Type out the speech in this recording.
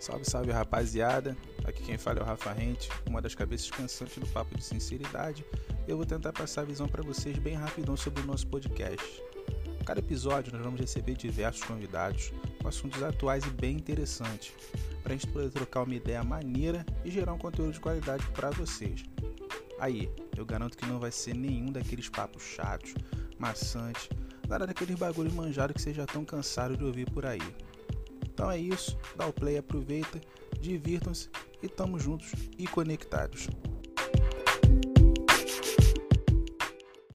Salve, salve rapaziada! Aqui quem fala é o Rafa Rente, uma das cabeças cansantes do Papo de Sinceridade. Eu vou tentar passar a visão para vocês bem rapidão sobre o nosso podcast. Cada episódio nós vamos receber diversos convidados com assuntos atuais e bem interessantes, para a gente poder trocar uma ideia maneira e gerar um conteúdo de qualidade para vocês. Aí, eu garanto que não vai ser nenhum daqueles papos chatos, maçantes, nada daqueles bagulho manjado que vocês já estão cansados de ouvir por aí. Então é isso, dá o play, aproveita, divirtam-se e tamo juntos e conectados.